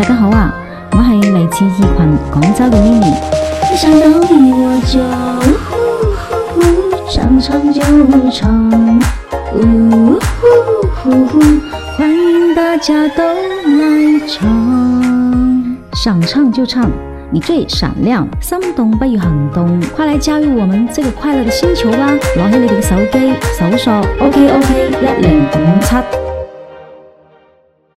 大家好啊，我系嚟自二群广州嘅 Mimi。想到你我就，想唱就唱，呜呼呼呼，欢迎大家都来唱。想唱就唱，你最闪亮，心动不如行动，快来加入我们这个快乐的星球吧！攞起你哋嘅手机，搜索 OK OK 一零。